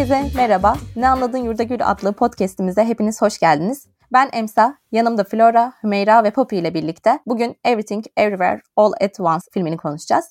Herkese merhaba. Ne Anladın Yurda Gül adlı podcastimize hepiniz hoş geldiniz. Ben Emsa, yanımda Flora, Hümeyra ve Poppy ile birlikte bugün Everything Everywhere All at Once filmini konuşacağız.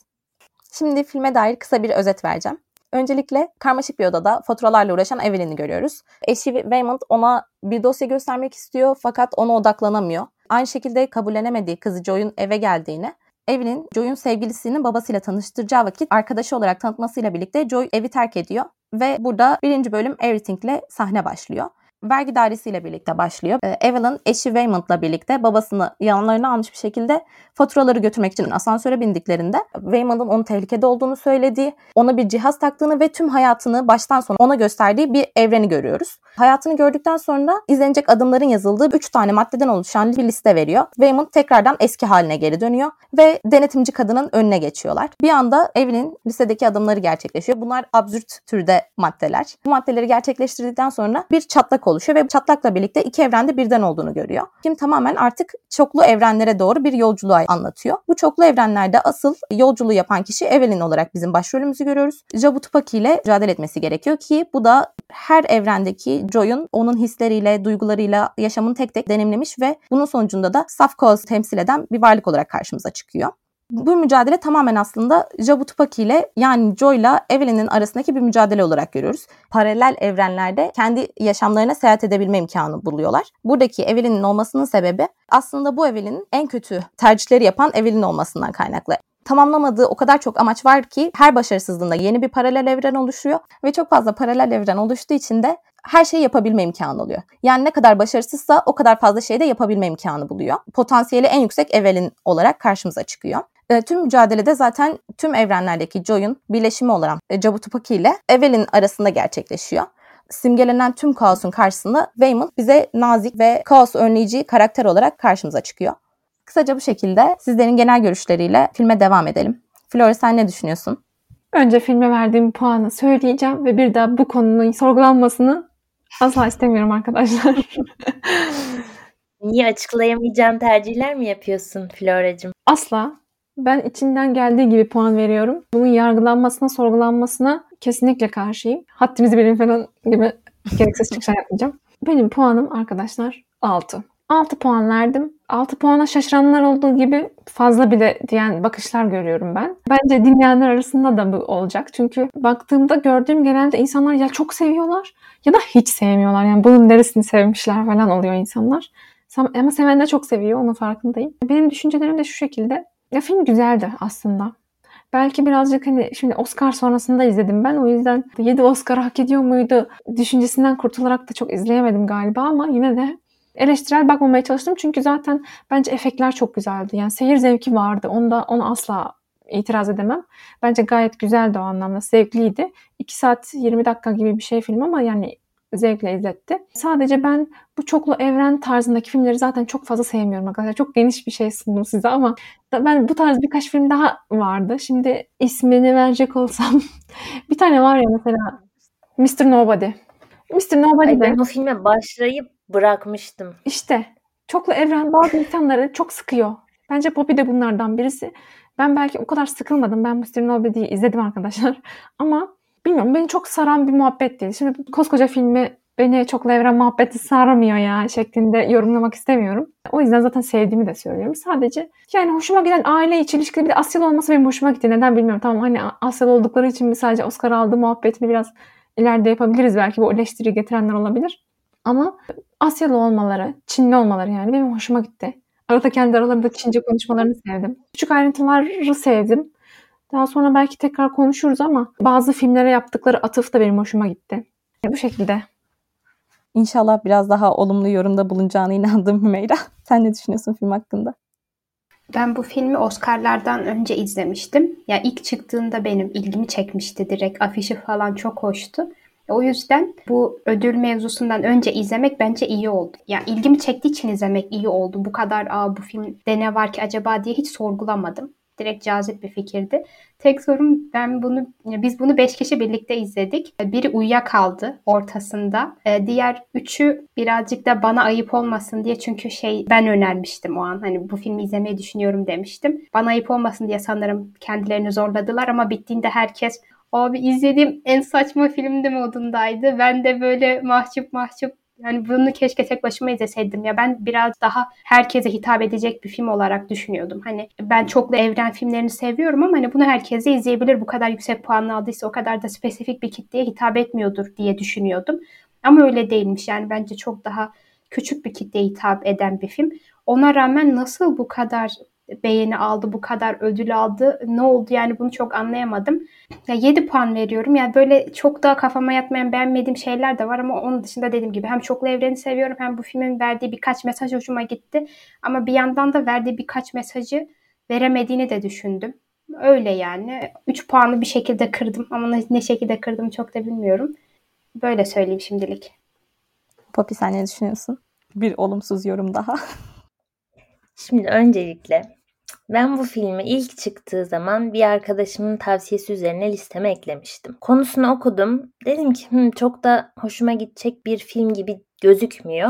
Şimdi filme dair kısa bir özet vereceğim. Öncelikle karmaşık bir odada faturalarla uğraşan Evelyn'i görüyoruz. Eşi Raymond ona bir dosya göstermek istiyor fakat ona odaklanamıyor. Aynı şekilde kabullenemediği kızı Joy'un eve geldiğini Evelyn, Joy'un sevgilisinin babasıyla tanıştıracağı vakit arkadaşı olarak tanıtmasıyla birlikte Joy evi terk ediyor. Ve burada birinci bölüm Everything ile sahne başlıyor vergi dairesiyle birlikte başlıyor. Ee, Evelyn eşi Raymond'la birlikte babasını yanlarına almış bir şekilde faturaları götürmek için asansöre bindiklerinde Raymond'ın onun tehlikede olduğunu söylediği, ona bir cihaz taktığını ve tüm hayatını baştan sona ona gösterdiği bir evreni görüyoruz. Hayatını gördükten sonra izlenecek adımların yazıldığı 3 tane maddeden oluşan bir liste veriyor. Raymond tekrardan eski haline geri dönüyor ve denetimci kadının önüne geçiyorlar. Bir anda Evelyn listedeki adımları gerçekleşiyor. Bunlar absürt türde maddeler. Bu maddeleri gerçekleştirdikten sonra bir çatlak oluşuyor ve çatlakla birlikte iki evrende birden olduğunu görüyor. Kim tamamen artık çoklu evrenlere doğru bir yolculuğa anlatıyor. Bu çoklu evrenlerde asıl yolculuğu yapan kişi Evelyn olarak bizim başrolümüzü görüyoruz. Jabu Tupaki ile mücadele etmesi gerekiyor ki bu da her evrendeki Joy'un onun hisleriyle, duygularıyla yaşamını tek tek deneyimlemiş ve bunun sonucunda da saf cause temsil eden bir varlık olarak karşımıza çıkıyor. Bu mücadele tamamen aslında Jabu Tupaki ile yani Joy ile Evelyn'in arasındaki bir mücadele olarak görüyoruz. Paralel evrenlerde kendi yaşamlarına seyahat edebilme imkanı buluyorlar. Buradaki Evelyn'in olmasının sebebi aslında bu Evelyn'in en kötü tercihleri yapan Evelyn olmasından kaynaklı tamamlamadığı o kadar çok amaç var ki her başarısızlığında yeni bir paralel evren oluşuyor ve çok fazla paralel evren oluştuğu için de her şeyi yapabilme imkanı oluyor. Yani ne kadar başarısızsa o kadar fazla şeyi de yapabilme imkanı buluyor. Potansiyeli en yüksek Evelyn olarak karşımıza çıkıyor. E, tüm mücadelede zaten tüm evrenlerdeki Joy'un birleşimi olan e, Jabutupaki ile Evelyn arasında gerçekleşiyor. Simgelenen tüm kaosun karşısında Waymond bize nazik ve kaos önleyici karakter olarak karşımıza çıkıyor. Kısaca bu şekilde sizlerin genel görüşleriyle filme devam edelim. Flora sen ne düşünüyorsun? Önce filme verdiğim puanı söyleyeceğim ve bir daha bu konunun sorgulanmasını asla istemiyorum arkadaşlar. Niye açıklayamayacağın tercihler mi yapıyorsun Flora'cığım? Asla. Ben içinden geldiği gibi puan veriyorum. Bunun yargılanmasına, sorgulanmasına kesinlikle karşıyım. Haddimizi bilin falan gibi gereksiz çıkışlar yapmayacağım. Benim puanım arkadaşlar 6. 6 puan verdim. 6 puana şaşıranlar olduğu gibi fazla bile diyen bakışlar görüyorum ben. Bence dinleyenler arasında da bu olacak. Çünkü baktığımda gördüğüm genelde insanlar ya çok seviyorlar ya da hiç sevmiyorlar. Yani bunun neresini sevmişler falan oluyor insanlar. Ama seven de çok seviyor. Onun farkındayım. Benim düşüncelerim de şu şekilde. Ya film güzeldi aslında. Belki birazcık hani şimdi Oscar sonrasında izledim ben. O yüzden 7 Oscar hak ediyor muydu düşüncesinden kurtularak da çok izleyemedim galiba ama yine de eleştirel bakmamaya çalıştım. Çünkü zaten bence efektler çok güzeldi. Yani seyir zevki vardı. Onda onu asla itiraz edemem. Bence gayet güzeldi o anlamda. Zevkliydi. 2 saat 20 dakika gibi bir şey film ama yani zevkle izletti. Sadece ben bu çoklu evren tarzındaki filmleri zaten çok fazla sevmiyorum arkadaşlar. Çok geniş bir şey sundum size ama ben bu tarz birkaç film daha vardı. Şimdi ismini verecek olsam bir tane var ya mesela Mr. Nobody. Mr. Nobody Ay, ben o filme başlayıp bırakmıştım. İşte çoklu evren bazı insanları çok sıkıyor. Bence Poppy de bunlardan birisi. Ben belki o kadar sıkılmadım. Ben Mr. Nobody'yi izledim arkadaşlar. Ama bilmiyorum beni çok saran bir muhabbet değil. Şimdi koskoca filmi beni çoklu evren muhabbeti saramıyor ya şeklinde yorumlamak istemiyorum. O yüzden zaten sevdiğimi de söylüyorum. Sadece yani hoşuma giden aile içi ilişkili bir de Asyalı olması benim hoşuma gitti. Neden bilmiyorum. Tamam hani Asyalı oldukları için mi sadece Oscar aldı muhabbetini biraz ileride yapabiliriz. Belki bu eleştiri getirenler olabilir. Ama Asyalı olmaları, Çinli olmaları yani benim hoşuma gitti. Arada kendi aralarında Çince konuşmalarını sevdim. Küçük ayrıntıları sevdim. Daha sonra belki tekrar konuşuruz ama bazı filmlere yaptıkları atıf da benim hoşuma gitti. Bu şekilde. İnşallah biraz daha olumlu yorumda bulunacağına inandım Hümeyra. Sen ne düşünüyorsun film hakkında? Ben bu filmi Oscar'lardan önce izlemiştim. Ya yani ilk çıktığında benim ilgimi çekmişti direkt. Afişi falan çok hoştu. O yüzden bu ödül mevzusundan önce izlemek bence iyi oldu. Yani ilgimi çektiği için izlemek iyi oldu. Bu kadar Aa, bu filmde ne var ki acaba diye hiç sorgulamadım. Direkt cazip bir fikirdi. Tek sorun ben bunu biz bunu beş kişi birlikte izledik. Biri uyuyakaldı ortasında. Ee, diğer üçü birazcık da bana ayıp olmasın diye çünkü şey ben önermiştim o an. Hani bu filmi izlemeyi düşünüyorum demiştim. Bana ayıp olmasın diye sanırım kendilerini zorladılar ama bittiğinde herkes Abi izlediğim en saçma filmdi modundaydı. Ben de böyle mahcup mahcup yani bunu keşke tek başıma izleseydim ya. Ben biraz daha herkese hitap edecek bir film olarak düşünüyordum. Hani ben çoklu evren filmlerini seviyorum ama hani bunu herkese izleyebilir. Bu kadar yüksek puan aldıysa o kadar da spesifik bir kitleye hitap etmiyordur diye düşünüyordum. Ama öyle değilmiş. Yani bence çok daha küçük bir kitleye hitap eden bir film. Ona rağmen nasıl bu kadar beğeni aldı, bu kadar ödül aldı. Ne oldu yani bunu çok anlayamadım. Ya 7 puan veriyorum. Yani böyle çok da kafama yatmayan beğenmediğim şeyler de var ama onun dışında dediğim gibi hem çoklu evreni seviyorum hem bu filmin verdiği birkaç mesaj hoşuma gitti. Ama bir yandan da verdiği birkaç mesajı veremediğini de düşündüm. Öyle yani. 3 puanı bir şekilde kırdım ama ne şekilde kırdım çok da bilmiyorum. Böyle söyleyeyim şimdilik. Poppy sen ne düşünüyorsun? Bir olumsuz yorum daha. Şimdi öncelikle ben bu filmi ilk çıktığı zaman bir arkadaşımın tavsiyesi üzerine listeme eklemiştim. Konusunu okudum. Dedim ki Hı, çok da hoşuma gidecek bir film gibi gözükmüyor.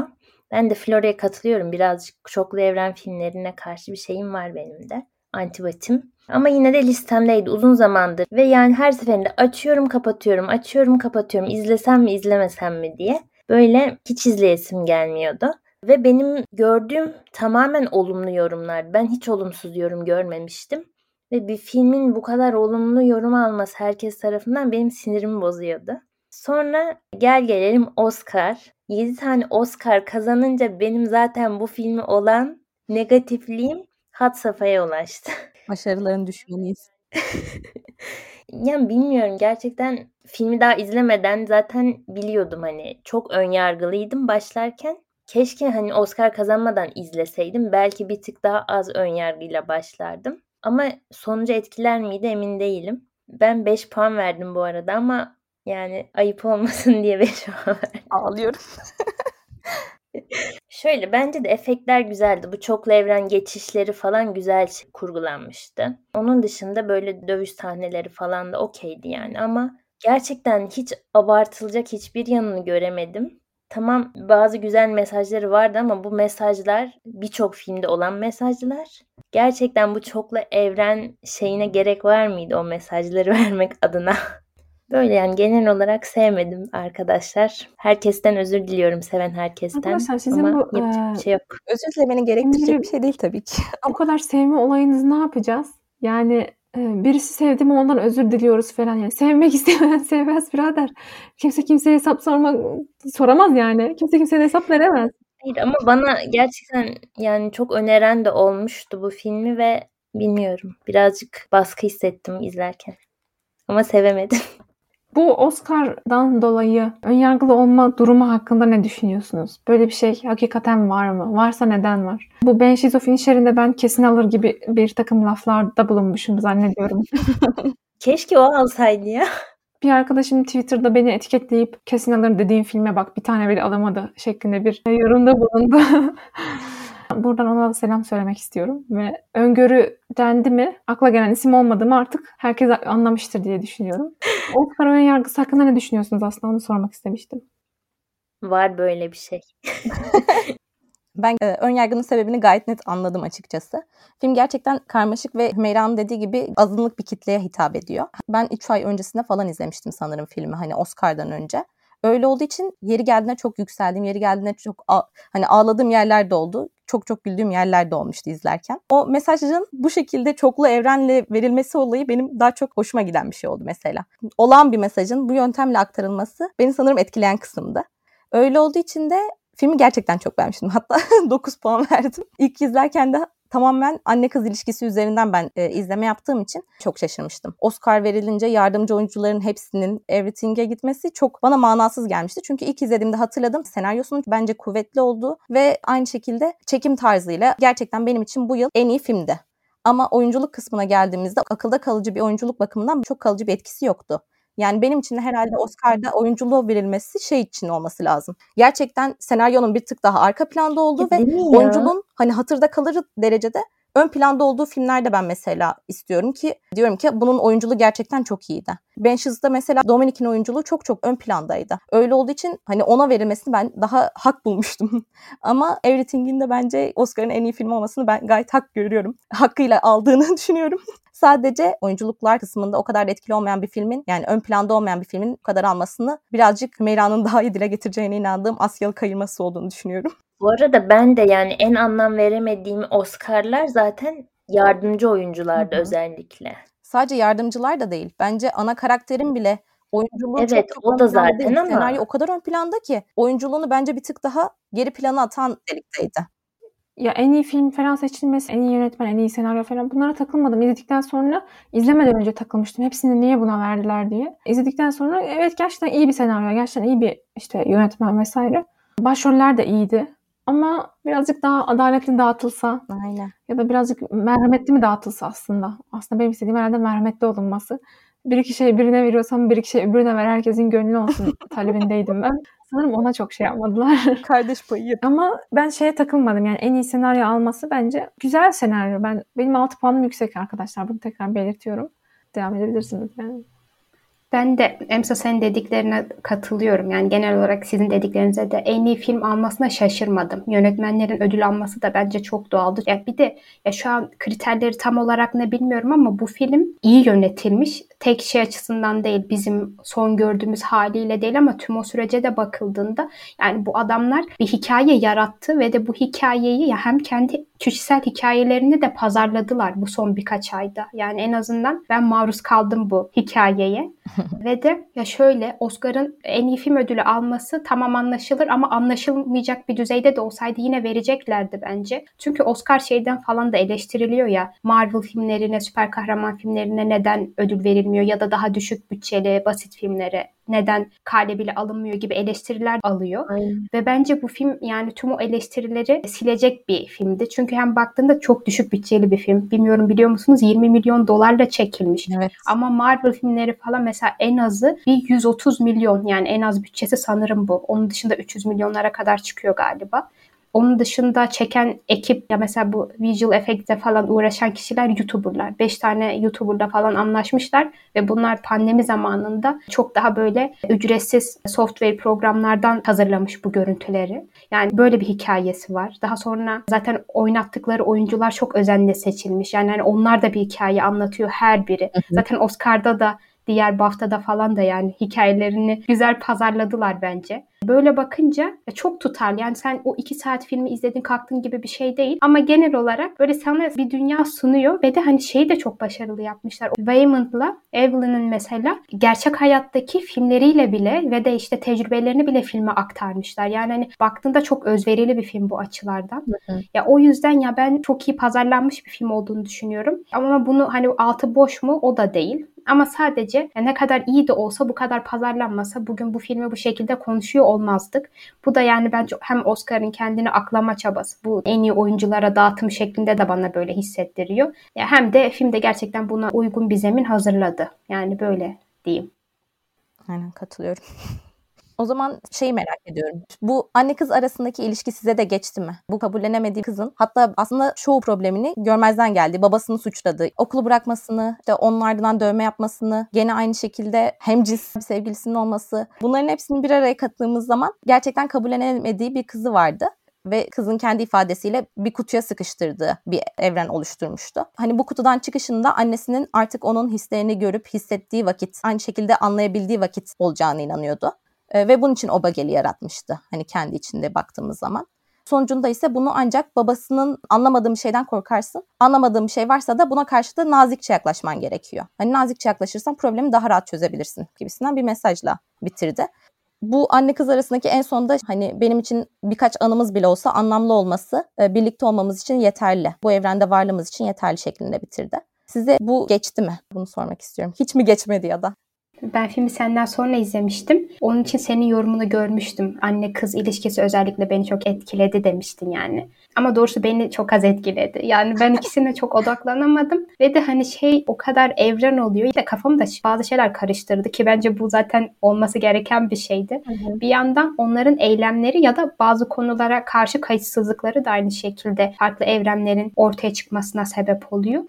Ben de Flora'ya katılıyorum. Birazcık çoklu evren filmlerine karşı bir şeyim var benim de. Antipatim. Ama yine de listemdeydi uzun zamandır. Ve yani her seferinde açıyorum kapatıyorum, açıyorum kapatıyorum. İzlesem mi izlemesem mi diye. Böyle hiç izleyesim gelmiyordu. Ve benim gördüğüm tamamen olumlu yorumlar. Ben hiç olumsuz yorum görmemiştim. Ve bir filmin bu kadar olumlu yorum alması herkes tarafından benim sinirimi bozuyordu. Sonra gel gelelim Oscar. 7 tane Oscar kazanınca benim zaten bu filmi olan negatifliğim hat safhaya ulaştı. Başarıların düşmeniyiz. yani bilmiyorum gerçekten filmi daha izlemeden zaten biliyordum hani çok ön yargılıydım başlarken Keşke hani Oscar kazanmadan izleseydim. Belki bir tık daha az ön yargıyla başlardım. Ama sonucu etkiler miydi emin değilim. Ben 5 puan verdim bu arada ama yani ayıp olmasın diye 5 puan verdim. Ağlıyorum. Şöyle bence de efektler güzeldi. Bu çoklu evren geçişleri falan güzel kurgulanmıştı. Onun dışında böyle dövüş sahneleri falan da okeydi yani ama gerçekten hiç abartılacak hiçbir yanını göremedim. Tamam bazı güzel mesajları vardı ama bu mesajlar birçok filmde olan mesajlar. Gerçekten bu çoklu evren şeyine gerek var mıydı o mesajları vermek adına? Böyle yani genel olarak sevmedim arkadaşlar. Herkesten özür diliyorum seven herkesten. Arkadaşlar sizin Ama bu yapacak bir şey yok. Özür dilemeni gerektirecek bir şey değil tabii ki. Bu kadar sevme olayınızı ne yapacağız? Yani birisi sevdi mi ondan özür diliyoruz falan yani. Sevmek istemeyen sevmez birader. Kimse kimseye hesap sormak soramaz yani. Kimse kimseye hesap veremez. Hayır ama bana gerçekten yani çok öneren de olmuştu bu filmi ve bilmiyorum. Birazcık baskı hissettim izlerken. Ama sevemedim. Bu Oscar'dan dolayı önyargılı olma durumu hakkında ne düşünüyorsunuz? Böyle bir şey hakikaten var mı? Varsa neden var? Bu Ben of Inisherin'de ben kesin alır gibi bir takım laflarda bulunmuşum zannediyorum. Keşke o alsaydı ya. Bir arkadaşım Twitter'da beni etiketleyip kesin alır dediğim filme bak bir tane bile alamadı şeklinde bir yorumda bulundu. Buradan ona da selam söylemek istiyorum ve öngörü dendi mi akla gelen isim olmadı mı artık herkes anlamıştır diye düşünüyorum. Oscar ön yargısı hakkında ne düşünüyorsunuz aslında onu sormak istemiştim. Var böyle bir şey. Ben e, ön yargının sebebini gayet net anladım açıkçası. Film gerçekten karmaşık ve Hümeyra'nın dediği gibi azınlık bir kitleye hitap ediyor. Ben 3 ay öncesinde falan izlemiştim sanırım filmi hani Oscar'dan önce. Öyle olduğu için yeri geldiğinde çok yükseldim. Yeri geldiğinde çok hani ağladığım yerler de oldu. Çok çok güldüğüm yerler de olmuştu izlerken. O mesajın bu şekilde çoklu evrenle verilmesi olayı benim daha çok hoşuma giden bir şey oldu mesela. Olan bir mesajın bu yöntemle aktarılması beni sanırım etkileyen kısımdı. Öyle olduğu için de filmi gerçekten çok beğenmiştim. Hatta 9 puan verdim. İlk izlerken de tamamen anne kız ilişkisi üzerinden ben e, izleme yaptığım için çok şaşırmıştım. Oscar verilince yardımcı oyuncuların hepsinin Everything'e gitmesi çok bana manasız gelmişti. Çünkü ilk izlediğimde hatırladım senaryosunun bence kuvvetli olduğu ve aynı şekilde çekim tarzıyla gerçekten benim için bu yıl en iyi filmdi. Ama oyunculuk kısmına geldiğimizde akılda kalıcı bir oyunculuk bakımından çok kalıcı bir etkisi yoktu. Yani benim için de herhalde Oscar'da oyunculuğa verilmesi şey için olması lazım. Gerçekten senaryonun bir tık daha arka planda olduğu ve oyunculuğun hani hatırda kalır derecede ön planda olduğu filmlerde ben mesela istiyorum ki diyorum ki bunun oyunculuğu gerçekten çok iyiydi. Benches'da mesela Dominic'in oyunculuğu çok çok ön plandaydı. Öyle olduğu için hani ona verilmesini ben daha hak bulmuştum. Ama Everything'in de bence Oscar'ın en iyi film olmasını ben gayet hak görüyorum. Hakkıyla aldığını düşünüyorum. Sadece oyunculuklar kısmında o kadar etkili olmayan bir filmin yani ön planda olmayan bir filmin bu kadar almasını birazcık Meyra'nın daha iyi dile getireceğine inandığım Asyalı kayırması olduğunu düşünüyorum. Bu arada ben de yani en anlam veremediğim Oscar'lar zaten yardımcı oyuncularda Hı hı. özellikle. Sadece yardımcılar da değil. Bence ana karakterin bile oyunculuğu Evet, çok çok o ön da planda zaten değil. ama- Senaryo o kadar ön planda ki oyunculuğunu bence bir tık daha geri plana atan delikteydi. Ya en iyi film falan seçilmesi, en iyi yönetmen, en iyi senaryo falan bunlara takılmadım. İzledikten sonra, izlemeden önce takılmıştım. Hepsini niye buna verdiler diye. İzledikten sonra evet gerçekten iyi bir senaryo, gerçekten iyi bir işte yönetmen vesaire. Başroller de iyiydi. Ama birazcık daha adaletli dağıtılsa Aynen. ya da birazcık merhametli mi dağıtılsa aslında. Aslında benim istediğim herhalde merhametli olunması. Bir iki şey birine veriyorsam bir iki şey öbürüne ver herkesin gönlü olsun talebindeydim ben. Sanırım ona çok şey yapmadılar. Kardeş payı Ama ben şeye takılmadım yani en iyi senaryo alması bence güzel senaryo. Ben benim 6 puanım yüksek arkadaşlar. Bunu tekrar belirtiyorum. Devam edebilirsiniz yani. Ben de Emsa senin dediklerine katılıyorum. Yani genel olarak sizin dediklerinize de en iyi film almasına şaşırmadım. Yönetmenlerin ödül alması da bence çok doğaldı. Ya bir de ya şu an kriterleri tam olarak ne bilmiyorum ama bu film iyi yönetilmiş. Tek şey açısından değil bizim son gördüğümüz haliyle değil ama tüm o sürece de bakıldığında yani bu adamlar bir hikaye yarattı ve de bu hikayeyi ya hem kendi kişisel hikayelerini de pazarladılar bu son birkaç ayda. Yani en azından ben maruz kaldım bu hikayeye. Ve de ya şöyle Oscar'ın en iyi film ödülü alması tamam anlaşılır ama anlaşılmayacak bir düzeyde de olsaydı yine vereceklerdi bence. Çünkü Oscar şeyden falan da eleştiriliyor ya Marvel filmlerine, süper kahraman filmlerine neden ödül verilmiyor ya da daha düşük bütçeli, basit filmlere neden kale bile alınmıyor gibi eleştiriler alıyor. Aynen. Ve bence bu film yani tüm o eleştirileri silecek bir filmdi. Çünkü hem baktığında çok düşük bütçeli bir film. Bilmiyorum biliyor musunuz 20 milyon dolarla çekilmiş. Evet. Ama Marvel filmleri falan mesela en azı bir 130 milyon yani en az bütçesi sanırım bu. Onun dışında 300 milyonlara kadar çıkıyor galiba. Onun dışında çeken ekip ya mesela bu visual effects'e falan uğraşan kişiler YouTuber'lar. 5 tane YouTuber'la falan anlaşmışlar ve bunlar pandemi zamanında çok daha böyle ücretsiz software programlardan hazırlamış bu görüntüleri. Yani böyle bir hikayesi var. Daha sonra zaten oynattıkları oyuncular çok özenle seçilmiş. Yani hani onlar da bir hikaye anlatıyor her biri. Zaten Oscar'da da diğer BAFTA'da falan da yani hikayelerini güzel pazarladılar bence. Böyle bakınca çok tutar. Yani sen o iki saat filmi izledin kalktın gibi bir şey değil. Ama genel olarak böyle sana bir dünya sunuyor ve de hani şeyi de çok başarılı yapmışlar. Waymond'la Evelyn'in mesela gerçek hayattaki filmleriyle bile ve de işte tecrübelerini bile filme aktarmışlar. Yani hani baktığında çok özverili bir film bu açılardan. Hı hı. Ya o yüzden ya ben çok iyi pazarlanmış bir film olduğunu düşünüyorum. Ama bunu hani altı boş mu o da değil. Ama sadece ne kadar iyi de olsa bu kadar pazarlanmasa bugün bu filmi bu şekilde konuşuyor olmazdık. Bu da yani bence hem Oscar'ın kendini aklama çabası bu en iyi oyunculara dağıtım şeklinde de bana böyle hissettiriyor. Hem de filmde gerçekten buna uygun bir zemin hazırladı. Yani böyle diyeyim. Aynen katılıyorum. O zaman şeyi merak ediyorum. Bu anne kız arasındaki ilişki size de geçti mi? Bu kabullenemediği kızın hatta aslında çoğu problemini görmezden geldi. Babasını suçladı. Okulu bırakmasını, işte onun ardından dövme yapmasını, gene aynı şekilde hemcins bir sevgilisinin olması. Bunların hepsini bir araya kattığımız zaman gerçekten kabullenemediği bir kızı vardı ve kızın kendi ifadesiyle bir kutuya sıkıştırdığı bir evren oluşturmuştu. Hani bu kutudan çıkışında annesinin artık onun hislerini görüp hissettiği vakit, aynı şekilde anlayabildiği vakit olacağını inanıyordu. E, ve bunun için Obageli yaratmıştı. Hani kendi içinde baktığımız zaman. Sonucunda ise bunu ancak babasının anlamadığım şeyden korkarsın. Anlamadığım şey varsa da buna karşı da nazikçe yaklaşman gerekiyor. Hani nazikçe yaklaşırsan problemi daha rahat çözebilirsin gibisinden bir mesajla bitirdi. Bu anne kız arasındaki en sonda hani benim için birkaç anımız bile olsa anlamlı olması e, birlikte olmamız için yeterli. Bu evrende varlığımız için yeterli şeklinde bitirdi. Size bu geçti mi? Bunu sormak istiyorum. Hiç mi geçmedi ya da? Ben filmi senden sonra izlemiştim. Onun için senin yorumunu görmüştüm. Anne kız ilişkisi özellikle beni çok etkiledi demiştin yani. Ama doğrusu beni çok az etkiledi. Yani ben ikisine çok odaklanamadım. Ve de hani şey o kadar evren oluyor. İşte kafamda bazı şeyler karıştırdı ki bence bu zaten olması gereken bir şeydi. Hı hı. Bir yandan onların eylemleri ya da bazı konulara karşı kayıtsızlıkları da aynı şekilde farklı evrenlerin ortaya çıkmasına sebep oluyor.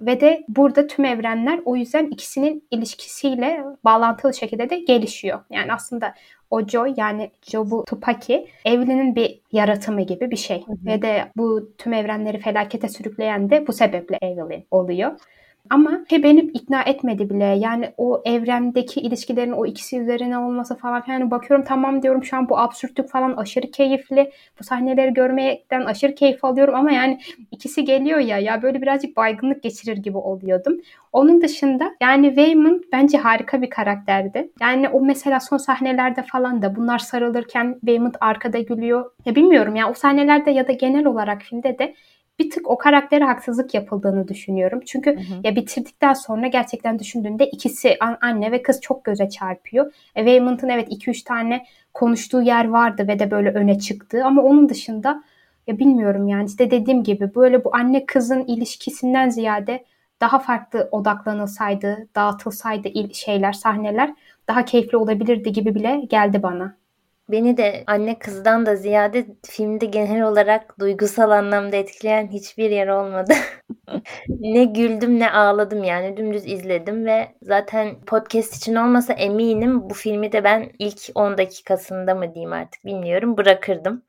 Ve de burada tüm evrenler o yüzden ikisinin ilişkisiyle bağlantılı şekilde de gelişiyor. Yani aslında o Joy yani Jobu Tupaki evlinin bir yaratımı gibi bir şey. Hı hı. Ve de bu tüm evrenleri felakete sürükleyen de bu sebeple Evelyn oluyor. Ama şey beni ikna etmedi bile. Yani o evrendeki ilişkilerin o ikisi üzerine olması falan. Yani bakıyorum tamam diyorum şu an bu absürtlük falan aşırı keyifli. Bu sahneleri görmekten aşırı keyif alıyorum ama yani ikisi geliyor ya ya böyle birazcık baygınlık geçirir gibi oluyordum. Onun dışında yani Waymond bence harika bir karakterdi. Yani o mesela son sahnelerde falan da bunlar sarılırken Waymond arkada gülüyor. Ya bilmiyorum ya o sahnelerde ya da genel olarak filmde de bir tık o karaktere haksızlık yapıldığını düşünüyorum. Çünkü hı hı. ya bitirdikten sonra gerçekten düşündüğünde ikisi anne ve kız çok göze çarpıyor. E, Waymond'ın evet 2-3 tane konuştuğu yer vardı ve de böyle öne çıktı ama onun dışında ya bilmiyorum yani işte dediğim gibi böyle bu anne kızın ilişkisinden ziyade daha farklı odaklanılsaydı, dağıtılsaydı şeyler, sahneler daha keyifli olabilirdi gibi bile geldi bana. Beni de anne kızdan da ziyade filmde genel olarak duygusal anlamda etkileyen hiçbir yer olmadı. ne güldüm ne ağladım yani dümdüz izledim ve zaten podcast için olmasa eminim bu filmi de ben ilk 10 dakikasında mı diyeyim artık bilmiyorum bırakırdım.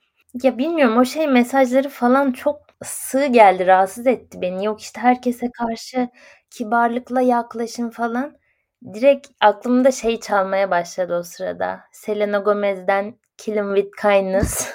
Ya bilmiyorum o şey mesajları falan çok sığ geldi rahatsız etti beni. Yok işte herkese karşı kibarlıkla yaklaşım falan direkt aklımda şey çalmaya başladı o sırada. Selena Gomez'den Kill 'Em With Kindness.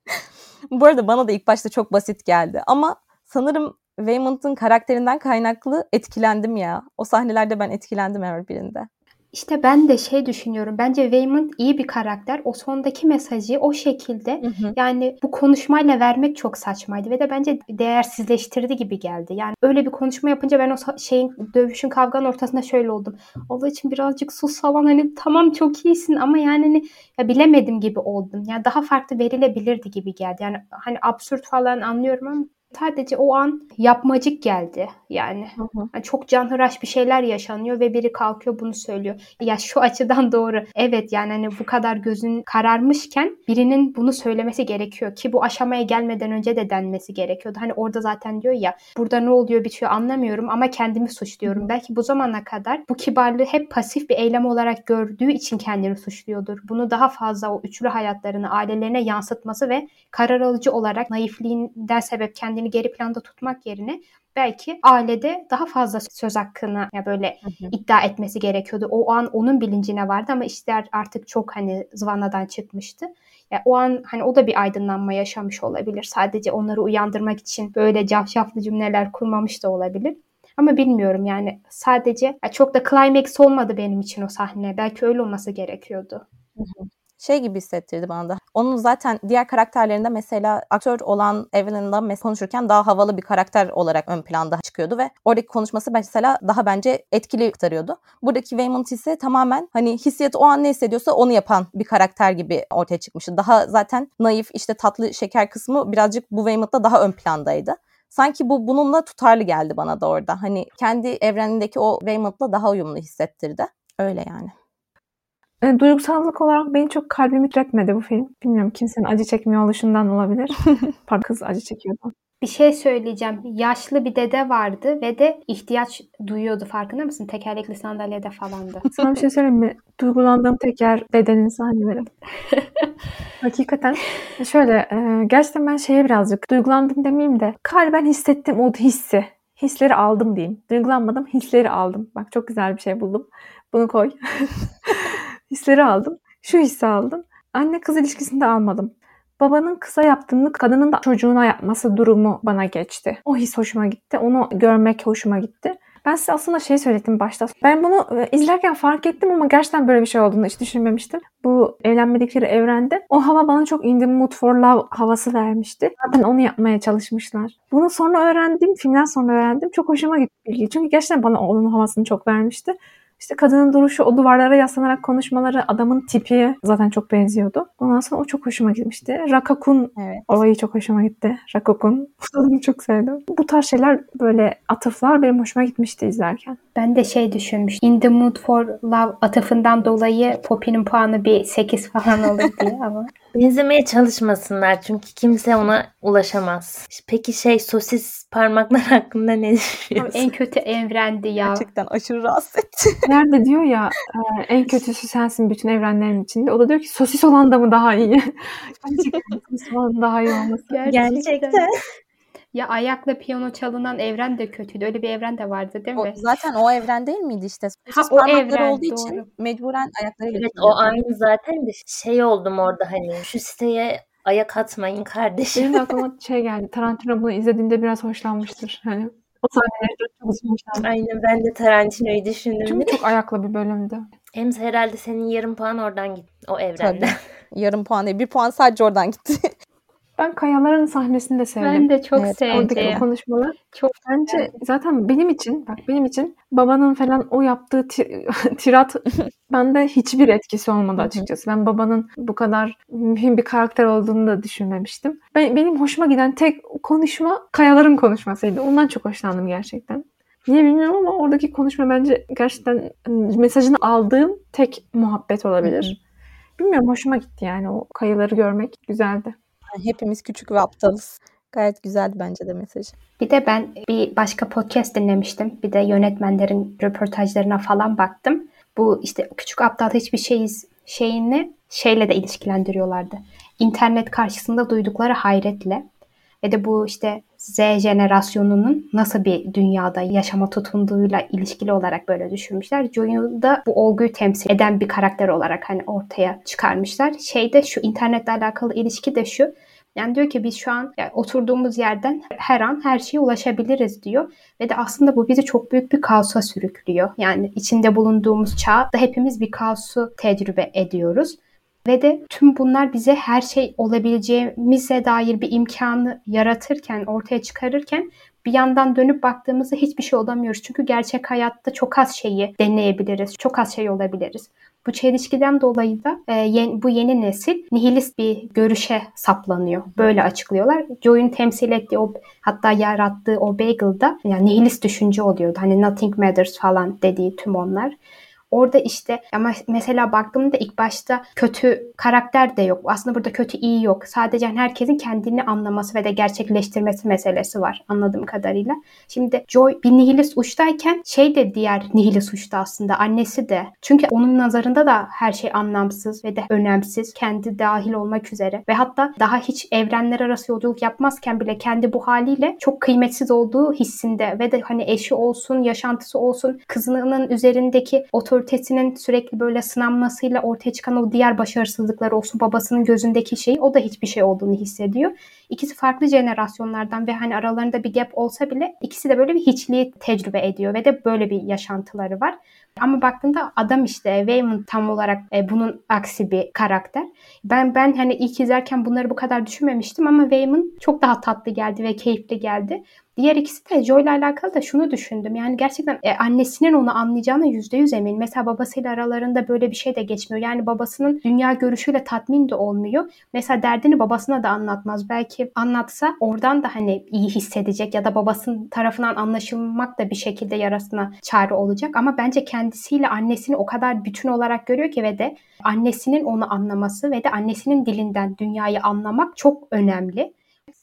Bu arada bana da ilk başta çok basit geldi ama sanırım Waymond'ın karakterinden kaynaklı etkilendim ya. O sahnelerde ben etkilendim her birinde. İşte ben de şey düşünüyorum. Bence Waymond iyi bir karakter. O sondaki mesajı o şekilde hı hı. yani bu konuşmayla vermek çok saçmaydı ve de bence değersizleştirdi gibi geldi. Yani öyle bir konuşma yapınca ben o şeyin dövüşün kavganın ortasında şöyle oldum. Allah için birazcık sus falan hani tamam çok iyisin ama yani hani ya bilemedim gibi oldum. Yani daha farklı verilebilirdi gibi geldi. Yani hani absürt falan anlıyorum ama sadece o an yapmacık geldi yani. Hı hı. yani çok canhıraş bir şeyler yaşanıyor ve biri kalkıyor bunu söylüyor. Ya şu açıdan doğru. Evet yani hani bu kadar gözün kararmışken birinin bunu söylemesi gerekiyor ki bu aşamaya gelmeden önce de denmesi gerekiyordu. Hani orada zaten diyor ya burada ne oluyor bitiyor anlamıyorum ama kendimi suçluyorum. Hı. Belki bu zamana kadar bu kibarlığı hep pasif bir eylem olarak gördüğü için kendini suçluyordur. Bunu daha fazla o üçlü hayatlarını ailelerine yansıtması ve karar alıcı olarak naifliğinden sebep kendini kendini geri planda tutmak yerine belki ailede daha fazla söz hakkını ya böyle hı hı. iddia etmesi gerekiyordu. O an onun bilincine vardı ama işler artık çok hani zıvanadan çıkmıştı. Ya o an hani o da bir aydınlanma yaşamış olabilir. Sadece onları uyandırmak için böyle cafcaflı cümleler kurmamış da olabilir. Ama bilmiyorum yani sadece ya çok da climax olmadı benim için o sahne. Belki öyle olması gerekiyordu. Hı hı şey gibi hissettirdi bana da. Onun zaten diğer karakterlerinde mesela aktör olan Evelyn'la konuşurken daha havalı bir karakter olarak ön planda çıkıyordu ve oradaki konuşması mesela daha bence etkili aktarıyordu. Buradaki Waymond ise tamamen hani hissiyatı o an ne hissediyorsa onu yapan bir karakter gibi ortaya çıkmıştı. Daha zaten naif işte tatlı şeker kısmı birazcık bu Waymond'da daha ön plandaydı. Sanki bu bununla tutarlı geldi bana da orada. Hani kendi evrenindeki o Waymond'la daha uyumlu hissettirdi. Öyle yani. E, duygusallık olarak beni çok kalbimi titretmedi bu film. Bilmiyorum kimsenin acı çekmiyor oluşundan olabilir. Pardon kız acı çekiyordu. Bir şey söyleyeceğim. Yaşlı bir dede vardı ve de ihtiyaç duyuyordu farkında mısın? Tekerlekli sandalyede falandı. Sana bir şey söyleyeyim mi? Duygulandığım teker dedenin sahneleri. Hakikaten şöyle e, gerçekten ben şeye birazcık duygulandım demeyeyim de kalben hissettim o hissi. Hisleri aldım diyeyim. Duygulanmadım hisleri aldım. Bak çok güzel bir şey buldum. Bunu koy. Hisleri aldım. Şu hissi aldım. Anne kız ilişkisinde almadım. Babanın kısa yaptığını kadının da çocuğuna yapması durumu bana geçti. O his hoşuma gitti. Onu görmek hoşuma gitti. Ben size aslında şey söyledim başta. Ben bunu e, izlerken fark ettim ama gerçekten böyle bir şey olduğunu hiç düşünmemiştim. Bu evlenmedikleri evrende o hava bana çok in the mood for love havası vermişti. Zaten onu yapmaya çalışmışlar. Bunu sonra öğrendim, filmden sonra öğrendim. Çok hoşuma gitti. Çünkü gerçekten bana onun havasını çok vermişti. İşte kadının duruşu, o duvarlara yaslanarak konuşmaları, adamın tipi zaten çok benziyordu. Ondan sonra o çok hoşuma gitmişti. Rakakun Evet. olayı çok hoşuma gitti. Rakakun. Onu çok sevdim. Bu tarz şeyler böyle atıflar benim hoşuma gitmişti izlerken. Ben de şey düşünmüş. In the Mood for Love atıfından dolayı Poppy'nin puanı bir 8 falan olur diye ama. Benzemeye çalışmasınlar çünkü kimse ona ulaşamaz. Peki şey sosis parmaklar hakkında ne düşünüyorsun? en kötü evrendi ya. Gerçekten aşırı rahatsız etti. Nerede diyor ya e, en kötüsü sensin bütün evrenlerin içinde. O da diyor ki sosis olan da mı daha iyi? Gerçekten sosis olan daha iyi olması. Gerçekten. Ya ayakla piyano çalınan evren de kötüydü. Öyle bir evren de vardı değil O, mi? zaten o evren değil miydi işte? Ha, o evren, olduğu doğru. için mecburen ayaklarıyla Evet o aynı zaten de şey oldum orada hani şu siteye ayak atmayın kardeşim. Benim de aklıma şey geldi. Tarantino bunu izlediğinde biraz hoşlanmıştır. Hani o sahneleri çok hoşlanmıştır. Aynen ben de Tarantino'yu düşündüm. Çünkü çok ayaklı bir bölümdü. Ems herhalde senin yarım puan oradan gitti o evrenden. Tabii. Yarım puan değil. Bir puan sadece oradan gitti. Ben kayaların sahnesini de sevdim. Ben de çok Evet, Oradaki sevdim. o konuşmalar. Çok Bence zaten benim için bak benim için babanın falan o yaptığı ti- tirat bende hiçbir etkisi olmadı açıkçası. Ben babanın bu kadar mühim bir karakter olduğunu da düşünmemiştim. Ben, benim hoşuma giden tek konuşma kayaların konuşmasıydı. Ondan çok hoşlandım gerçekten. Niye bilmiyorum ama oradaki konuşma bence gerçekten ıı, mesajını aldığım tek muhabbet olabilir. Bilmiyorum hoşuma gitti yani o kayaları görmek güzeldi. Hepimiz küçük ve aptalız. Gayet güzeldi bence de mesajı. Bir de ben bir başka podcast dinlemiştim. Bir de yönetmenlerin röportajlarına falan baktım. Bu işte küçük aptal hiçbir şeyiz şeyini şeyle de ilişkilendiriyorlardı. İnternet karşısında duydukları hayretle ve de bu işte Z jenerasyonunun nasıl bir dünyada yaşama tutunduğuyla ilişkili olarak böyle düşünmüşler. Joy'u da bu olguyu temsil eden bir karakter olarak hani ortaya çıkarmışlar. Şeyde şu internetle alakalı ilişki de şu. Yani diyor ki biz şu an yani oturduğumuz yerden her an her şeye ulaşabiliriz diyor. Ve de aslında bu bizi çok büyük bir kaosa sürüklüyor. Yani içinde bulunduğumuz çağda hepimiz bir kaosu tecrübe ediyoruz. Ve de tüm bunlar bize her şey olabileceğimize dair bir imkanı yaratırken, ortaya çıkarırken bir yandan dönüp baktığımızda hiçbir şey olamıyoruz. Çünkü gerçek hayatta çok az şeyi deneyebiliriz, çok az şey olabiliriz. Bu çelişkiden dolayı da e, yeni, bu yeni nesil nihilist bir görüşe saplanıyor. Böyle açıklıyorlar. Joy'un temsil ettiği o hatta yarattığı o bagel'da yani nihilist düşünce oluyordu. Hani nothing matters falan dediği tüm onlar. Orada işte ama mesela baktığımda ilk başta kötü karakter de yok. Aslında burada kötü iyi yok. Sadece hani herkesin kendini anlaması ve de gerçekleştirmesi meselesi var anladığım kadarıyla. Şimdi Joy bir nihilist uçtayken şey de diğer nihilist uçta aslında annesi de. Çünkü onun nazarında da her şey anlamsız ve de önemsiz. Kendi dahil olmak üzere ve hatta daha hiç evrenler arası yolculuk yapmazken bile kendi bu haliyle çok kıymetsiz olduğu hissinde ve de hani eşi olsun, yaşantısı olsun, kızının üzerindeki otoritesinin sürekli böyle sınanmasıyla ortaya çıkan o diğer başarısızlıklar olsun, babasının gözündeki şey o da hiçbir şey olduğunu hissediyor. İkisi farklı jenerasyonlardan ve hani aralarında bir gap olsa bile ikisi de böyle bir hiçliği tecrübe ediyor ve de böyle bir yaşantıları var. Ama baktığında adam işte Waymond tam olarak e, bunun aksi bir karakter. Ben ben hani ilk izlerken bunları bu kadar düşünmemiştim ama Waymond çok daha tatlı geldi ve keyifli geldi. Diğer ikisi de Joy ile alakalı da şunu düşündüm. Yani gerçekten e, annesinin onu anlayacağına yüzde yüz eminim. Mesela babasıyla aralarında böyle bir şey de geçmiyor. Yani babasının dünya görüşüyle tatmin de olmuyor. Mesela derdini babasına da anlatmaz. Belki anlatsa oradan da hani iyi hissedecek ya da babasının tarafından anlaşılmak da bir şekilde yarasına çare olacak. Ama bence kendisiyle annesini o kadar bütün olarak görüyor ki ve de annesinin onu anlaması ve de annesinin dilinden dünyayı anlamak çok önemli.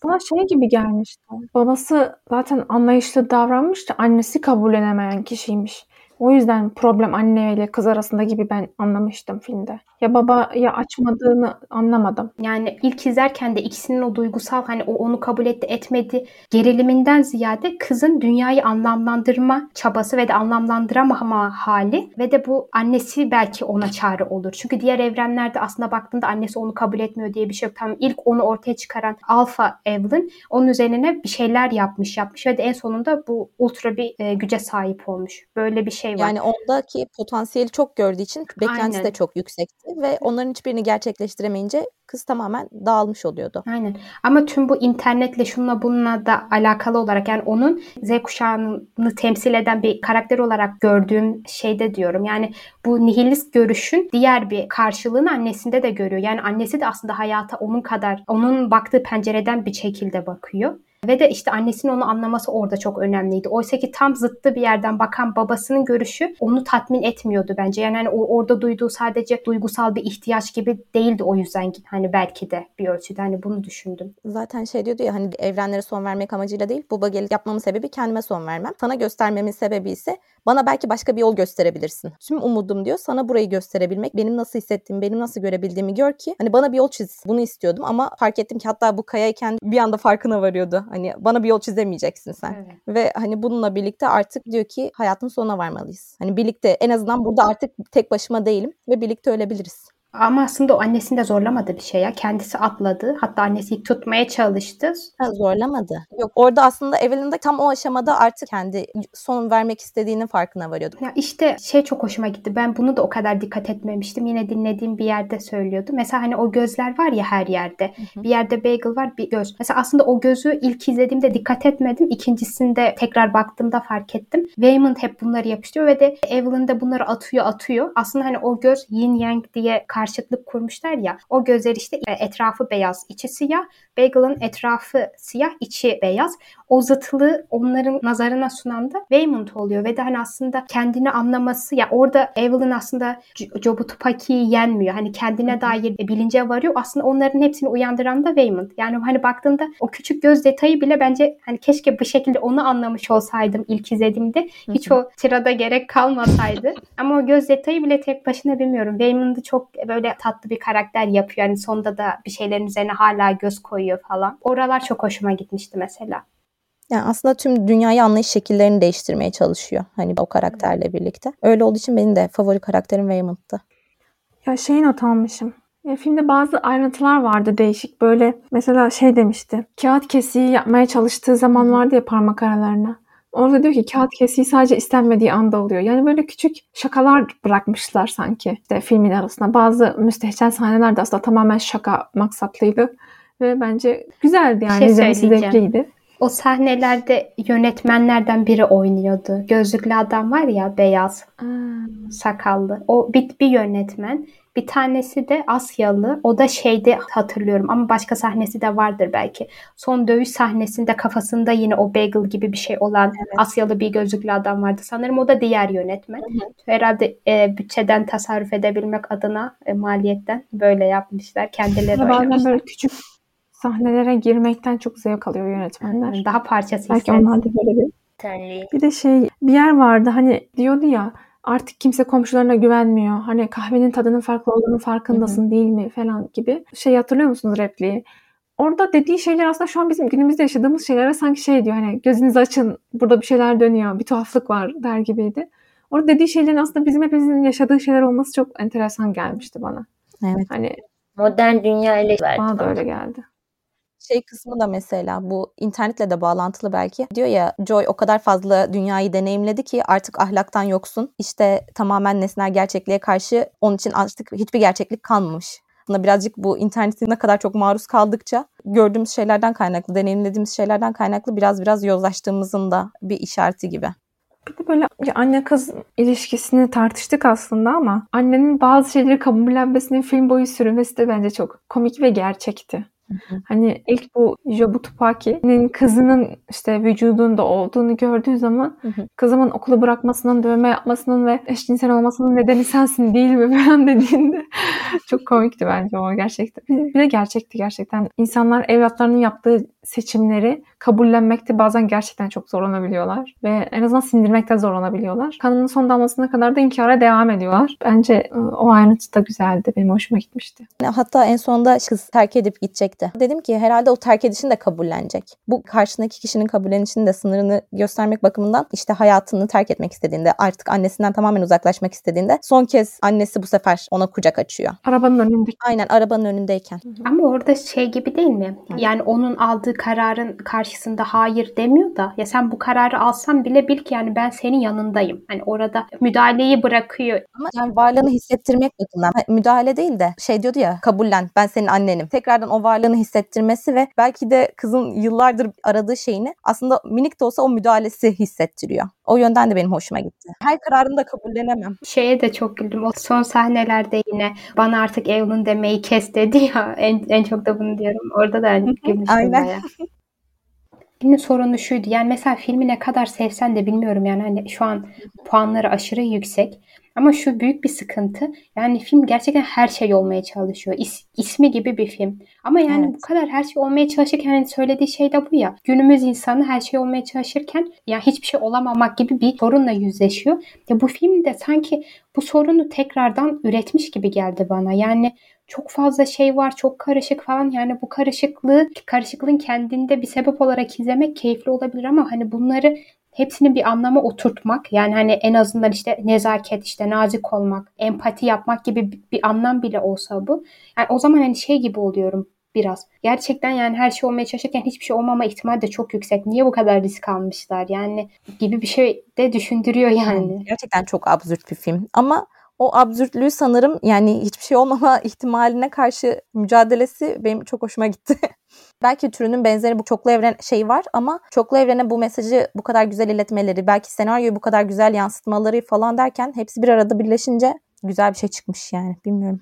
Bana şey gibi gelmişti. Babası zaten anlayışlı davranmış da annesi kabullenemeyen kişiymiş. O yüzden problem anne ile kız arasında gibi ben anlamıştım filmde. Ya baba ya açmadığını anlamadım. Yani ilk izlerken de ikisinin o duygusal hani o onu kabul etti etmedi geriliminden ziyade kızın dünyayı anlamlandırma çabası ve de anlamlandıramama hali ve de bu annesi belki ona çare olur. Çünkü diğer evrenlerde aslında baktığında annesi onu kabul etmiyor diye bir şey yok. Tamam ilk onu ortaya çıkaran Alpha Evelyn onun üzerine bir şeyler yapmış yapmış ve de en sonunda bu ultra bir e, güce sahip olmuş. Böyle bir şey şey var. Yani ondaki potansiyeli çok gördüğü için beklentisi Aynen. de çok yüksekti ve onların hiçbirini gerçekleştiremeyince kız tamamen dağılmış oluyordu. Aynen. Ama tüm bu internetle şunla bununla da alakalı olarak yani onun Z kuşağını temsil eden bir karakter olarak gördüğüm şeyde diyorum. Yani bu nihilist görüşün diğer bir karşılığını annesinde de görüyor. Yani annesi de aslında hayata onun kadar, onun baktığı pencereden bir şekilde bakıyor. Ve de işte annesinin onu anlaması orada çok önemliydi. Oysa ki tam zıttı bir yerden bakan babasının görüşü onu tatmin etmiyordu bence. Yani hani orada duyduğu sadece duygusal bir ihtiyaç gibi değildi o yüzden hani belki de bir ölçüde hani bunu düşündüm. Zaten şey diyordu ya hani evrenlere son vermek amacıyla değil bu bagelik yapmamın sebebi kendime son vermem. Sana göstermemin sebebi ise bana belki başka bir yol gösterebilirsin. Tüm umudum diyor sana burayı gösterebilmek, benim nasıl hissettiğimi, benim nasıl görebildiğimi gör ki hani bana bir yol çiz. Bunu istiyordum ama fark ettim ki hatta bu kayayken bir anda farkına varıyordu. Hani bana bir yol çizemeyeceksin sen. Evet. Ve hani bununla birlikte artık diyor ki hayatın sonuna varmalıyız. Hani birlikte en azından burada artık tek başıma değilim ve birlikte ölebiliriz. Ama aslında o annesini de zorlamadı bir şey ya. Kendisi atladı. Hatta annesi tutmaya çalıştı. Ha, zorlamadı. Yok orada aslında Evelyn de tam o aşamada artık kendi son vermek istediğinin farkına varıyordu. Ya işte şey çok hoşuma gitti. Ben bunu da o kadar dikkat etmemiştim. Yine dinlediğim bir yerde söylüyordu. Mesela hani o gözler var ya her yerde. hı. Bir yerde bagel var bir göz. Mesela aslında o gözü ilk izlediğimde dikkat etmedim. İkincisinde tekrar baktığımda fark ettim. Waymond hep bunları yapıştırıyor ve de Evelyn de bunları atıyor atıyor. Aslında hani o göz yin yang diye karşıtlık kurmuşlar ya. O gözler işte e, etrafı beyaz, içi siyah. Bagel'ın etrafı siyah, içi beyaz. O zıtlığı onların nazarına sunan da Waymond oluyor ve de hani aslında kendini anlaması ya orada Evelyn aslında Jobu Tupaki'yi yenmiyor. Hani kendine dair bilince varıyor. Aslında onların hepsini uyandıran da Waymond. Yani hani baktığında o küçük göz detayı bile bence hani keşke bu şekilde onu anlamış olsaydım ilk izlediğimde. Hiç o tirada gerek kalmasaydı. Ama o göz detayı bile tek başına bilmiyorum. Waymond'ı çok böyle tatlı bir karakter yapıyor. Yani sonunda da bir şeylerin üzerine hala göz koyuyor falan. Oralar çok hoşuma gitmişti mesela. Yani aslında tüm dünyayı anlayış şekillerini değiştirmeye çalışıyor. Hani o karakterle birlikte. Öyle olduğu için benim de favori karakterim Waymond'dı. Ya şey not almışım. Ya filmde bazı ayrıntılar vardı değişik böyle. Mesela şey demişti. Kağıt kesiği yapmaya çalıştığı zaman vardı ya parmak aralarına. Orada diyor ki kağıt kesiği sadece istenmediği anda oluyor. Yani böyle küçük şakalar bırakmışlar sanki işte filmin arasında. Bazı müstehcen sahneler de aslında tamamen şaka maksatlıydı. Ve bence güzeldi yani. şey izlemesi söyleyeceğim. zevkliydi. O sahnelerde yönetmenlerden biri oynuyordu. Gözlüklü adam var ya beyaz sakallı. O bir, bir yönetmen. Bir tanesi de Asyalı. O da şeyde hatırlıyorum ama başka sahnesi de vardır belki. Son dövüş sahnesinde kafasında yine o bagel gibi bir şey olan Asyalı bir gözlüklü adam vardı. Sanırım o da diğer yönetmen. Herhalde e, bütçeden tasarruf edebilmek adına e, maliyetten böyle yapmışlar. Kendileri Bazen oynamışlar. böyle küçük sahnelere girmekten çok zevk alıyor yönetmenler. Daha parçası Belki hissettim. onlar da böyle bir Tenli. Bir de şey bir yer vardı hani diyordu ya artık kimse komşularına güvenmiyor. Hani kahvenin tadının farklı olduğunu farkındasın değil mi falan gibi. Şey hatırlıyor musunuz repliği? Orada dediği şeyler aslında şu an bizim günümüzde yaşadığımız şeyler ve sanki şey diyor hani gözünüzü açın burada bir şeyler dönüyor bir tuhaflık var der gibiydi. Orada dediği şeylerin aslında bizim hepimizin yaşadığı şeyler olması çok enteresan gelmişti bana. Evet. Hani Modern dünya ile bana da öyle geldi. Şey kısmı da mesela bu internetle de bağlantılı belki. Diyor ya Joy o kadar fazla dünyayı deneyimledi ki artık ahlaktan yoksun. İşte tamamen nesnel gerçekliğe karşı onun için artık hiçbir gerçeklik kalmamış. Buna birazcık bu internetin ne kadar çok maruz kaldıkça gördüğümüz şeylerden kaynaklı, deneyimlediğimiz şeylerden kaynaklı biraz biraz yozlaştığımızın da bir işareti gibi. Bir de böyle anne kız ilişkisini tartıştık aslında ama annenin bazı şeyleri kabullenmesinin film boyu sürmesi de bence çok komik ve gerçekti. Hani ilk bu Jobu Tupaki'nin kızının işte vücudunda olduğunu gördüğü zaman Hı hı. kızımın okulu bırakmasının, dövme yapmasının ve eşcinsel olmasının nedeni sensin değil mi falan dediğinde çok komikti bence o gerçekten. Bir de gerçekti gerçekten. İnsanlar evlatlarının yaptığı seçimleri kabullenmekte bazen gerçekten çok zorlanabiliyorlar ve en azından sindirmekte zorlanabiliyorlar. Kanının son damlasına kadar da inkara devam ediyorlar. Bence o ayrıntı da güzeldi. Benim hoşuma gitmişti. Hatta en sonunda kız terk edip gidecekti gitti. Dedim ki herhalde o terk edişini de kabullenecek. Bu karşındaki kişinin kabullenişini de sınırını göstermek bakımından işte hayatını terk etmek istediğinde artık annesinden tamamen uzaklaşmak istediğinde son kez annesi bu sefer ona kucak açıyor. Arabanın önünde. Aynen arabanın önündeyken. Ama orada şey gibi değil mi? Yani onun aldığı kararın karşısında hayır demiyor da ya sen bu kararı alsan bile bil ki yani ben senin yanındayım. Hani orada müdahaleyi bırakıyor. Ama yani varlığını hissettirmek bakımından hani müdahale değil de şey diyordu ya kabullen ben senin annenim. Tekrardan o varlığını hissettirmesi ve belki de kızın yıllardır aradığı şeyini aslında minik de olsa o müdahalesi hissettiriyor. O yönden de benim hoşuma gitti. Her kararını da kabullenemem. Şeye de çok güldüm. O son sahnelerde yine bana artık Evelyn demeyi kes dedi ya. En, en çok da bunu diyorum. Orada da gülmüştüm Aynen. Filmin sorunu şuydu. Yani mesela filmi ne kadar sevsen de bilmiyorum yani hani şu an puanları aşırı yüksek. Ama şu büyük bir sıkıntı. Yani film gerçekten her şey olmaya çalışıyor. İs, ismi gibi bir film. Ama yani Evet. bu kadar her şey olmaya çalışırken hani söylediği şey de bu ya. Günümüz insanı her şey olmaya çalışırken yani hiçbir şey olamamak gibi bir sorunla yüzleşiyor. Ya bu film de sanki bu sorunu tekrardan üretmiş gibi geldi bana. Yani çok fazla şey var, çok karışık falan. Yani bu karışıklığı, karışıklığın kendinde bir sebep olarak izlemek keyifli olabilir ama hani bunları hepsini bir anlama oturtmak yani hani en azından işte nezaket işte nazik olmak empati yapmak gibi bir, anlam bile olsa bu yani o zaman hani şey gibi oluyorum biraz gerçekten yani her şey olmaya çalışırken hiçbir şey olmama ihtimali de çok yüksek niye bu kadar risk almışlar yani gibi bir şey de düşündürüyor yani Gerçekten çok absürt bir film. Ama o absürtlüğü sanırım yani hiçbir şey olmama ihtimaline karşı mücadelesi benim çok hoşuma gitti. belki türünün benzeri bu çoklu evren şeyi var ama çoklu evrene bu mesajı bu kadar güzel iletmeleri, belki senaryoyu bu kadar güzel yansıtmaları falan derken hepsi bir arada birleşince güzel bir şey çıkmış yani bilmiyorum.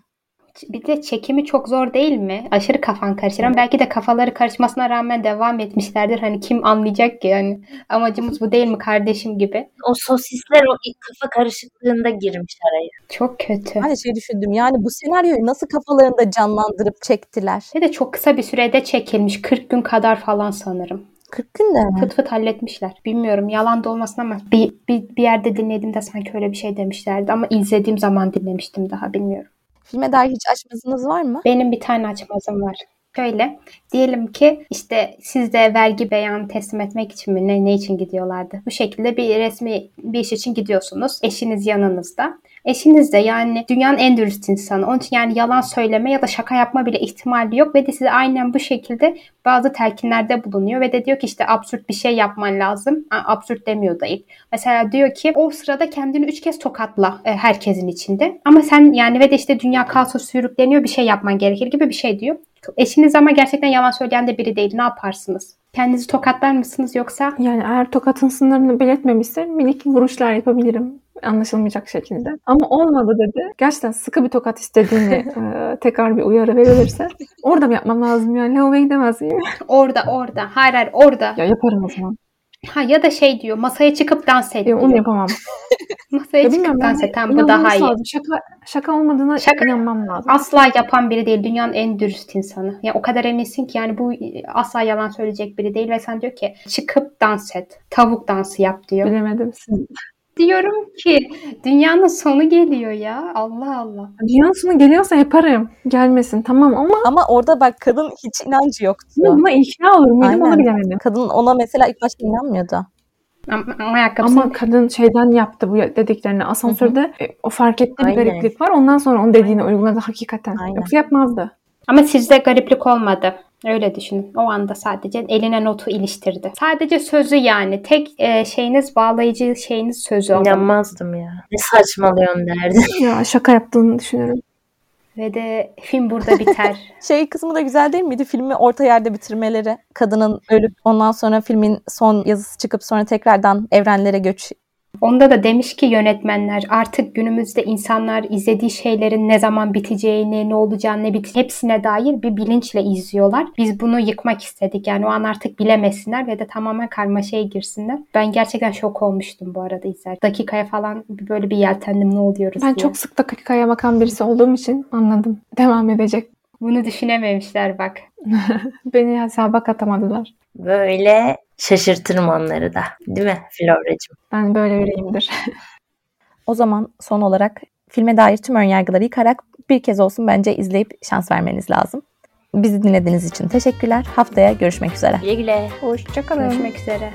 Bir de çekimi çok zor değil mi? Aşırı kafan karışır ama belki de kafaları karışmasına rağmen devam etmişlerdir. Hani kim anlayacak ki yani amacımız bu değil mi kardeşim gibi. O sosisler o ilk kafa karışıklığında girmiş araya. Çok kötü. De şey düşündüm yani bu senaryoyu nasıl kafalarında canlandırıp çektiler? Ve de çok kısa bir sürede çekilmiş. 40 gün kadar falan sanırım. 40 günde mi? Fıt fıt halletmişler. Bilmiyorum yalan da olmasın ama bir, bir, bir yerde dinlediğimde sanki öyle bir şey demişlerdi. Ama izlediğim zaman dinlemiştim daha bilmiyorum. Filme dair hiç açmazınız var mı? Benim bir tane açmazım var. Şöyle diyelim ki işte siz de vergi beyanı teslim etmek için mi ne, ne için gidiyorlardı? Bu şekilde bir resmi bir iş için gidiyorsunuz. Eşiniz yanınızda. Eşiniz de yani dünyanın en dürüst insanı. Onun için yani yalan söyleme ya da şaka yapma bile ihtimali yok ve de size aynen bu şekilde bazı telkinlerde bulunuyor ve de diyor ki işte absürt bir şey yapman lazım. Absürt demiyor da ilk. Mesela diyor ki o sırada kendini üç kez tokatla e, herkesin içinde. Ama sen yani ve de işte dünya kaosa sürükleniyor bir şey yapman gerekir gibi bir şey diyor. Eşiniz ama gerçekten yalan söyleyen de biri değil. Ne yaparsınız? Kendinizi tokatlar mısınız yoksa Yani eğer tokatın sınırını belirtmemişse minik vuruşlar yapabilirim. Anlaşılmayacak şekilde. Ama olmadı dedi. Gerçekten sıkı bir tokat istediğini e, tekrar bir uyarı verilirse orada mı yapmam lazım yani? Lavaboya gidemez miyim? orada orada hayır hayır orada ya yaparım o zaman. Ha ya da şey diyor masaya çıkıp dans et Ya, onu diyor. yapamam. Masaya Ya çıkıp dans et tamam bu daha iyi. lazım. Şaka, şaka olmadığına Şaka- inanmam lazım. Asla yapan biri değil. Dünyanın en dürüst insanı. Ya o kadar eminsin ki yani bu e, asla yalan söyleyecek biri değil ve sen diyor ki çıkıp dans et. Tavuk dansı yap diyor. Bilemedim. Siz- Diyorum ki dünyanın sonu geliyor ya. Allah Allah. Dünyanın sonu geliyorsa yaparım. Gelmesin tamam ama Ama orada bak kadın hiç inancı yoktu. buna ikna olur muydum onu Aynen. bilemedim. Kadın ona mesela ilk başta inanmıyordu. Ama, ama Ama kadın şeyden yaptı bu dediklerini. Asansörde e, o fark etti bir Aynen. gariplik var. Ondan sonra onun dediğini uyguladı hakikaten. Aynen. Yoksa yapmazdı. Ama sizde gariplik olmadı. Öyle düşünün. O anda sadece eline notu iliştirdi. Sadece sözü yani. Tek e, şeyiniz bağlayıcı şeyiniz sözü. o zaman. İnanmazdım ya. Ne saçmalıyorsun derdi. Ya şaka yaptığını düşünüyorum. Ve de film burada biter. Şey kısmı da güzel değil miydi? Filmi orta yerde bitirmeleri. Kadının ölüp ondan sonra filmin son yazısı çıkıp sonra tekrardan evrenlere göç. Onda da demiş ki yönetmenler artık günümüzde insanlar izlediği şeylerin ne zaman biteceğini, ne olacağını, ne bit hepsine dair bir bilinçle izliyorlar. Biz bunu yıkmak istedik. Yani o an artık bilemesinler ve de tamamen karmaşaya girsinler. Ben gerçekten şok olmuştum bu arada izler. Dakikaya falan böyle bir yeltendim ne oluyoruz Ben diye. çok sık dakikaya bakan birisi olduğum için anladım. Devam edecek. Bunu düşünememişler bak. Beni hesaba katamadılar. Böyle şaşırtırım onları da. Değil mi Flora'cığım? Ben böyle biriyimdir. O zaman son olarak filme dair tüm önyargıları yıkarak bir kez olsun bence izleyip şans vermeniz lazım. Bizi dinlediğiniz için teşekkürler. Haftaya görüşmek üzere. Güle güle. Hoşçakalın. Görüşmek üzere.